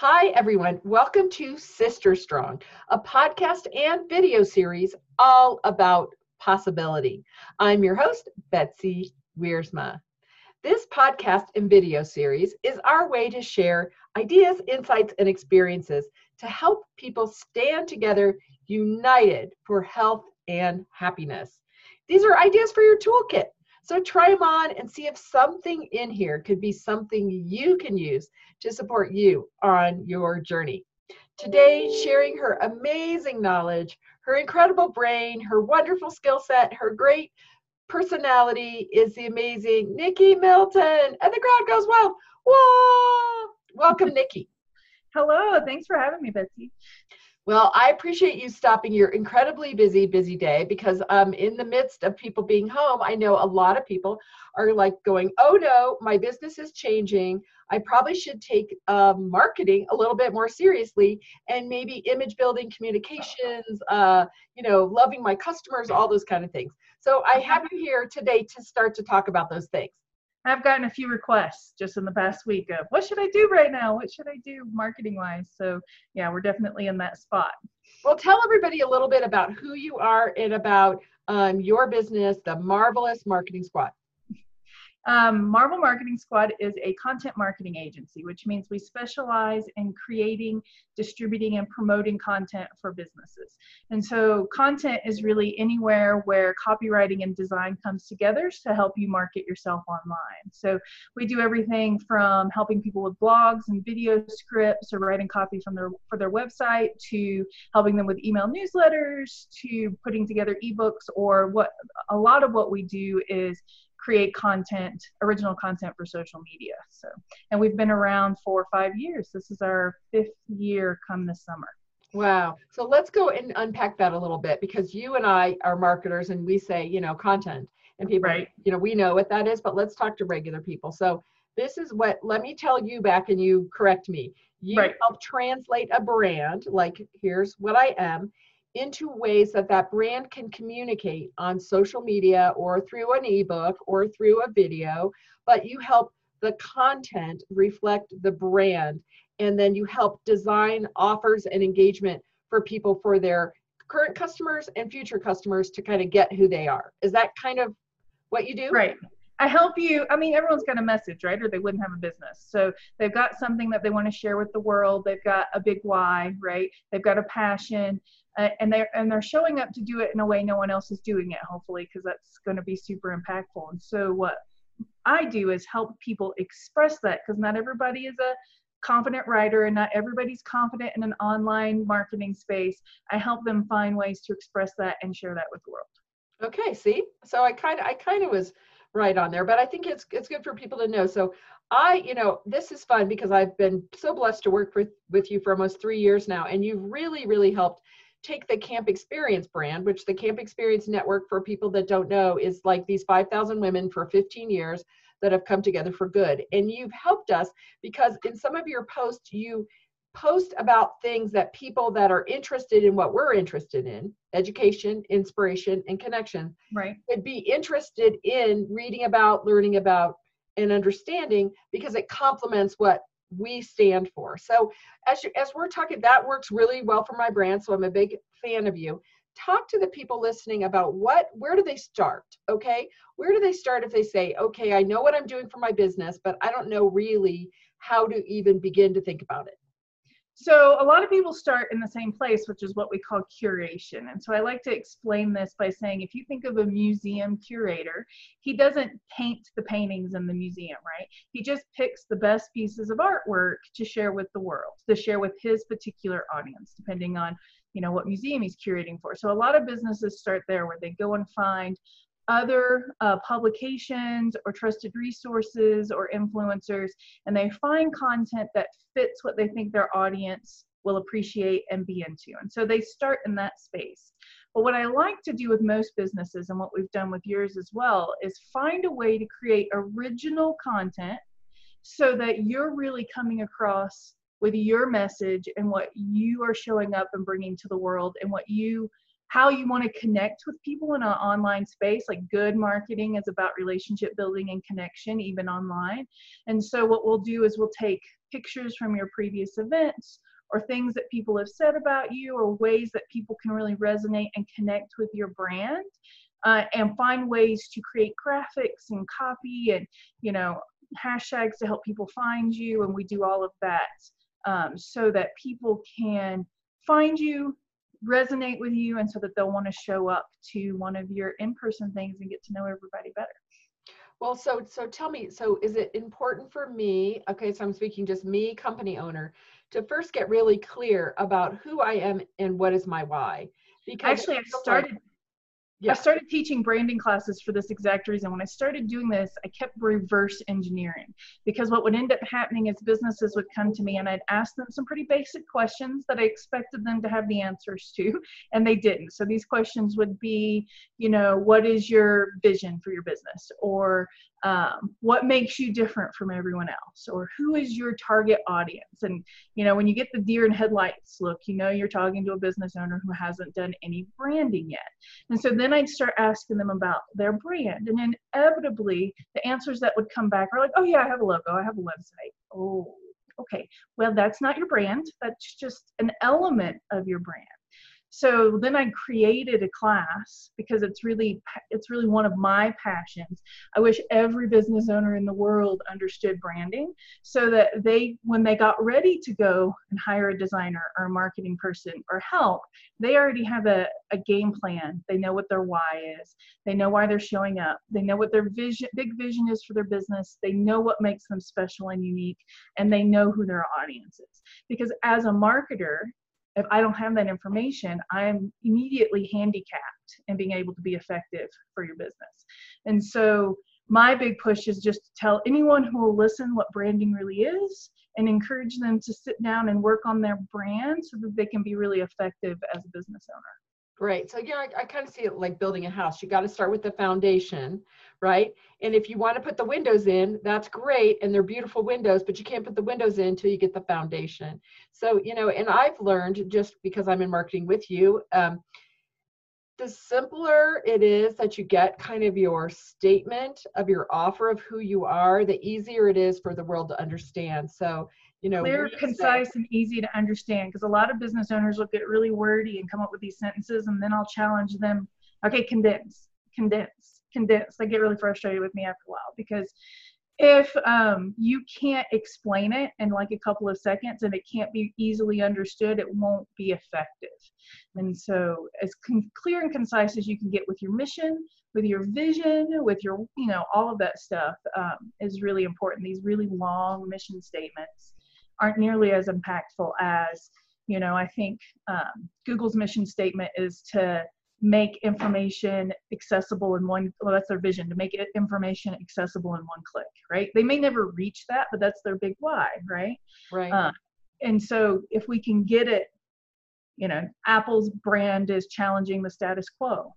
Hi, everyone. Welcome to Sister Strong, a podcast and video series all about possibility. I'm your host, Betsy Wiersma. This podcast and video series is our way to share ideas, insights, and experiences to help people stand together united for health and happiness. These are ideas for your toolkit. So try them on and see if something in here could be something you can use to support you on your journey. Today, sharing her amazing knowledge, her incredible brain, her wonderful skill set, her great personality is the amazing Nikki Milton. And the crowd goes wild. Whoa! Welcome, Nikki. Hello, thanks for having me, Betsy. Well, I appreciate you stopping your incredibly busy, busy day because um, in the midst of people being home, I know a lot of people are like going, oh no, my business is changing. I probably should take um, marketing a little bit more seriously and maybe image building, communications, uh, you know, loving my customers, all those kind of things. So I have you here today to start to talk about those things. I've gotten a few requests just in the past week of what should I do right now? What should I do marketing wise? So, yeah, we're definitely in that spot. Well, tell everybody a little bit about who you are and about um, your business, the Marvelous Marketing Squad. Um, Marvel Marketing Squad is a content marketing agency, which means we specialize in creating, distributing, and promoting content for businesses. And so, content is really anywhere where copywriting and design comes together to help you market yourself online. So, we do everything from helping people with blogs and video scripts or writing copy from their for their website to helping them with email newsletters to putting together ebooks or what a lot of what we do is create content, original content for social media. So, and we've been around for five years. This is our fifth year come this summer. Wow. So let's go and unpack that a little bit because you and I are marketers and we say, you know, content and people, right. you know, we know what that is, but let's talk to regular people. So this is what, let me tell you back and you correct me. You right. help translate a brand, like here's what I am, into ways that that brand can communicate on social media or through an ebook or through a video, but you help the content reflect the brand and then you help design offers and engagement for people for their current customers and future customers to kind of get who they are. Is that kind of what you do? Right. I help you. I mean, everyone's got a message, right? Or they wouldn't have a business. So they've got something that they want to share with the world. They've got a big why, right? They've got a passion uh, and they're and they're showing up to do it in a way no one else is doing it hopefully because that's going to be super impactful and so what i do is help people express that because not everybody is a confident writer and not everybody's confident in an online marketing space i help them find ways to express that and share that with the world okay see so i kind of i kind of was right on there but i think it's it's good for people to know so i you know this is fun because i've been so blessed to work with with you for almost three years now and you've really really helped take the Camp Experience brand, which the Camp Experience Network, for people that don't know, is like these 5,000 women for 15 years that have come together for good. And you've helped us because in some of your posts, you post about things that people that are interested in what we're interested in education inspiration and connection right would be interested in reading about learning about and understanding because it complements what we stand for. So as you, as we're talking, that works really well for my brand. So I'm a big fan of you. Talk to the people listening about what, where do they start? Okay, where do they start if they say, okay, I know what I'm doing for my business, but I don't know really how to even begin to think about it. So a lot of people start in the same place, which is what we call curation. And so I like to explain this by saying if you think of a museum curator, he doesn't paint the paintings in the museum, right? He just picks the best pieces of artwork to share with the world, to share with his particular audience, depending on you know what museum he's curating for. So a lot of businesses start there where they go and find other uh, publications or trusted resources or influencers, and they find content that fits what they think their audience will appreciate and be into. And so they start in that space. But what I like to do with most businesses, and what we've done with yours as well, is find a way to create original content so that you're really coming across with your message and what you are showing up and bringing to the world and what you how you want to connect with people in an online space. Like good marketing is about relationship building and connection, even online. And so, what we'll do is we'll take pictures from your previous events or things that people have said about you or ways that people can really resonate and connect with your brand uh, and find ways to create graphics and copy and you know hashtags to help people find you and we do all of that um, so that people can find you resonate with you and so that they'll want to show up to one of your in-person things and get to know everybody better. Well so so tell me so is it important for me okay so i'm speaking just me company owner to first get really clear about who i am and what is my why? Because actually i started yeah. I started teaching branding classes for this exact reason. When I started doing this, I kept reverse engineering because what would end up happening is businesses would come to me and I'd ask them some pretty basic questions that I expected them to have the answers to, and they didn't. So these questions would be, you know, what is your vision for your business? Or um, what makes you different from everyone else? Or who is your target audience? And you know when you get the deer in headlights look you know you're talking to a business owner who hasn't done any branding yet. And so then i'd start asking them about their brand and inevitably the answers that would come back are like oh yeah i have a logo i have a website. Oh okay. Well that's not your brand that's just an element of your brand so then i created a class because it's really it's really one of my passions. I wish every business owner in the world understood branding so that they when they got ready to go and hire a designer or a marketing person or help they already have a, a game plan. They know what their why is. They know why they're showing up. They know what their vision big vision is for their business. They know what makes them special and unique and they know who their audience is. Because as a marketer if I don't have that information, I'm immediately handicapped in being able to be effective for your business. And so my big push is just to tell anyone who will listen what branding really is and encourage them to sit down and work on their brand so that they can be really effective as a business owner. Great. So yeah, I, I kind of see it like building a house. You got to start with the foundation, right? And if you want to put the windows in, that's great, and they're beautiful windows, but you can't put the windows in until you get the foundation. So you know, and I've learned just because I'm in marketing with you, um, the simpler it is that you get kind of your statement of your offer of who you are, the easier it is for the world to understand. So you know clear concise and easy to understand because a lot of business owners look at really wordy and come up with these sentences and then i'll challenge them okay condense condense condense. They get really frustrated with me after a while because if um, you can't explain it in like a couple of seconds and it can't be easily understood it won't be effective. And so as con- clear and concise as you can get with your mission with your vision with your you know all of that stuff um, is really important these really long mission statements aren't nearly as impactful as you know i think um, google's mission statement is to make information accessible in one well that's their vision to make it information accessible in one click right? They may never reach that but that's their big why right? Right. Uh, and so if we can get it you know apple's brand is challenging the status quo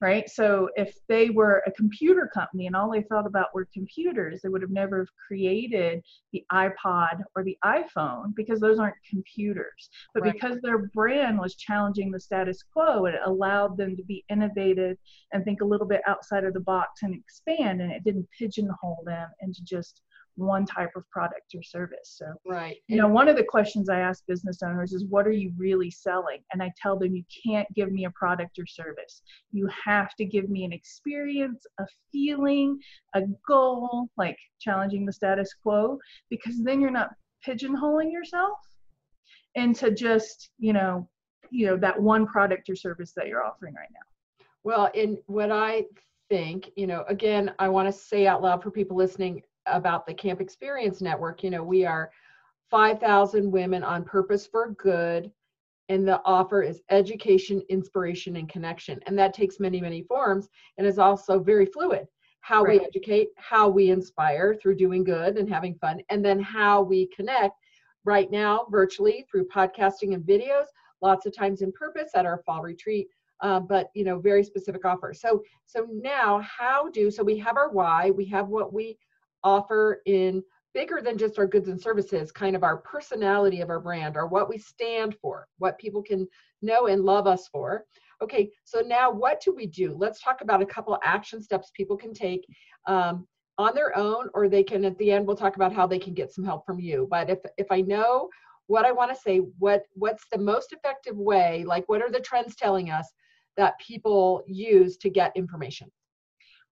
right? So if they were a computer company and all they thought about were computers, they would have never have created the iPod or the iPhone because those aren't computers. But right. because their brand was challenging the status quo, it allowed them to be innovative and think a little bit outside of the box and expand, and it didn't pigeonhole them into just one type of product or service. So, right. You know, one of the questions I ask business owners is, what are you really selling? And I tell them, you can't give me a product or service. You have to give me an experience, a feeling, a goal, like challenging the status quo, because then you're not pigeonholing yourself into just, you know, you know, that one product or service that you're offering right now. Well, in what I think, you know, again, I want to say out loud for people listening, about the Camp Experience Network. You know, we are 5,000 women on purpose for good, and the offer is education, inspiration, and connection. And that takes many, many forms and is also very fluid. How right. we educate, how we inspire through doing good and having fun, and then how we connect right now virtually through podcasting and videos, lots of times in purpose at our fall retreat. Uh, but you know very specific offers so so now how do so we have our why we have what we offer in bigger than just our goods and services, kind of our personality of our brand or what we stand for, what people can know and love us for. Okay, so now what do we do? Let's talk about a couple action steps people can take um, on their own, or they can at the end. We'll talk about how they can get some help from you. But if if I know what I want to say, what what's the most effective way? Like, what are the trends telling us that people use to get information?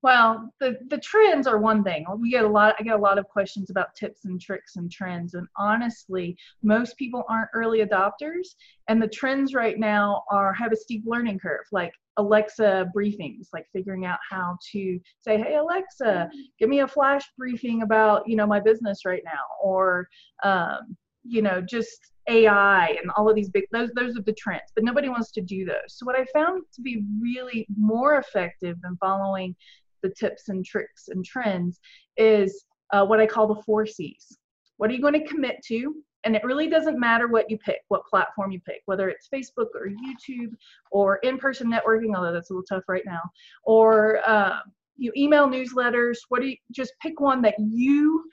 Well, the the trends are one thing. We get a lot. I get a lot of questions about tips and tricks and trends. And honestly, most people aren't early adopters. And the trends right now are have a steep learning curve, like Alexa briefings, like figuring out how to say, "Hey Alexa, give me a flash briefing about you know my business right now," or um, you know just AI and all of these big those those are the trends, but nobody wants to do those. So what I found to be really more effective than following the tips and tricks and trends is uh, what I call the four C's. What are you going to commit to? And it really doesn't matter what you pick, what platform you pick, whether it's Facebook or YouTube or in-person networking, although that's a little tough right now, or uh, you email newsletters. What do you just pick one that you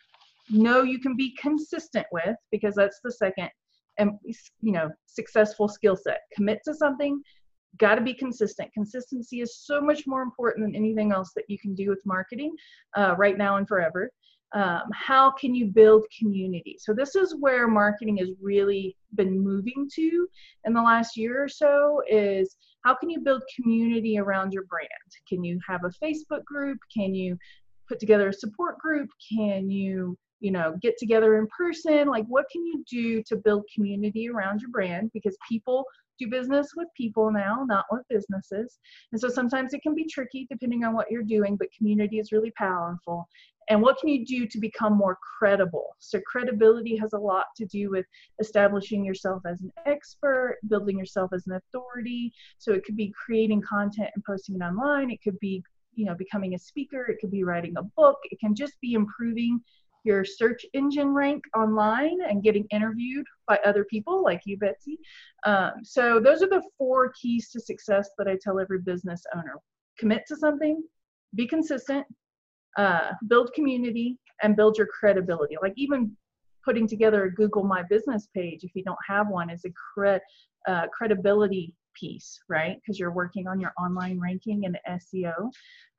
know you can be consistent with because that's the second and you know successful skill set. Commit to something got to be consistent. Consistency is so much more important than anything else that you can do with marketing uh, right now and forever. Um, how can you build community? So this is where marketing has really been moving to in the last year or so is how can you build community around your brand? Can you have a Facebook group? Can you put together a support group? Can you you know get together in person like what can you do to build community around your brand because people do business with people now, not with businesses. And so sometimes it can be tricky depending on what you're doing, but community is really powerful. And what can you do to become more credible? So, credibility has a lot to do with establishing yourself as an expert, building yourself as an authority. So, it could be creating content and posting it online. It could be you know becoming a speaker it could be writing a book it can just be improving your search engine rank online and getting interviewed by other people like you, Betsy. Um, so those are the four keys to success that I tell every business owner. Commit to something, be consistent, uh, build community, and build your credibility. Like even putting together a Google My Business page, if you don't have one, is a cre- uh, credibility piece, right? Because you're working on your online ranking and SEO.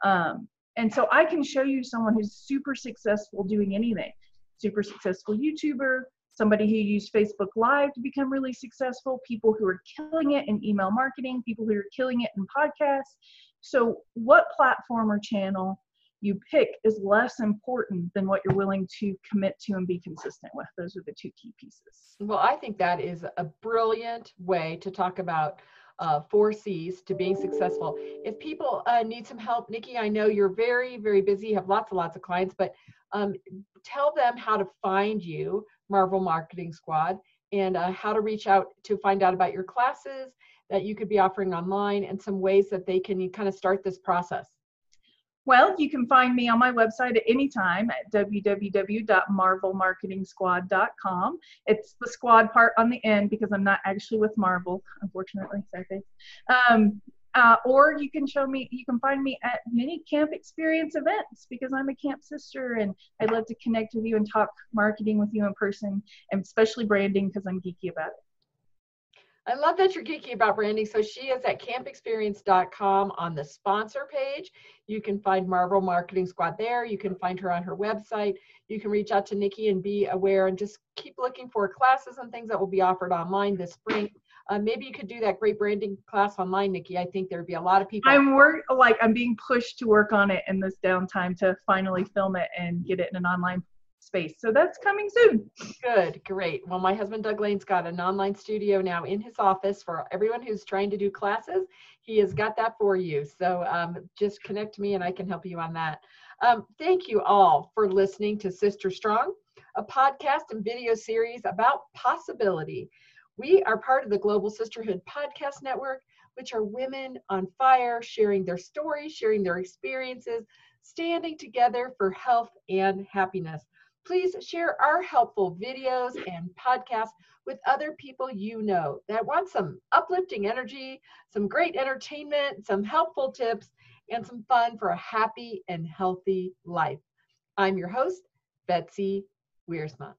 Um, and so I can show you someone who's super successful doing anything. Super successful YouTuber, somebody who used Facebook Live to become really successful, people who are killing it in email marketing, people who are killing it in podcasts. So, what platform or channel you pick is less important than what you're willing to commit to and be consistent with. Those are the two key pieces. Well, I think that is a brilliant way to talk about uh, four C's to being successful. If people uh, need some help, Nikki, I know you're very, very busy, you have lots and lots of clients, but um, tell them how to find you, Marvel Marketing Squad, and uh, how to reach out to find out about your classes that you could be offering online and some ways that they can kind of start this process. Well, you can find me on my website at any time at www.marvelmarketingsquad.com. It's the squad part on the end because I'm not actually with Marvel, unfortunately. Sorry, um, uh, or you can show me, you can find me at many camp experience events because I'm a camp sister and I'd love to connect with you and talk marketing with you in person and especially branding because I'm geeky about it. I love that you're geeky about branding. So she is at campexperience.com on the sponsor page. You can find Marvel Marketing Squad there. You can find her on her website. You can reach out to Nikki and be aware and just keep looking for classes and things that will be offered online this spring. Uh, maybe you could do that great branding class online, Nikki. I think there'd be a lot of people. I'm work like I'm being pushed to work on it in this downtime to finally film it and get it in an online space. So that's coming soon. Good, great. Well, my husband Doug Lane's got an online studio now in his office for everyone who's trying to do classes. He has got that for you. So um, just connect me and I can help you on that. Um, thank you all for listening to Sister Strong, a podcast and video series about possibility. We are part of the Global Sisterhood Podcast Network, which are women on fire, sharing their stories, sharing their experiences, standing together for health and happiness. Please share our helpful videos and podcasts with other people you know that want some uplifting energy, some great entertainment, some helpful tips, and some fun for a happy and healthy life. I'm your host, Betsy Wiersma.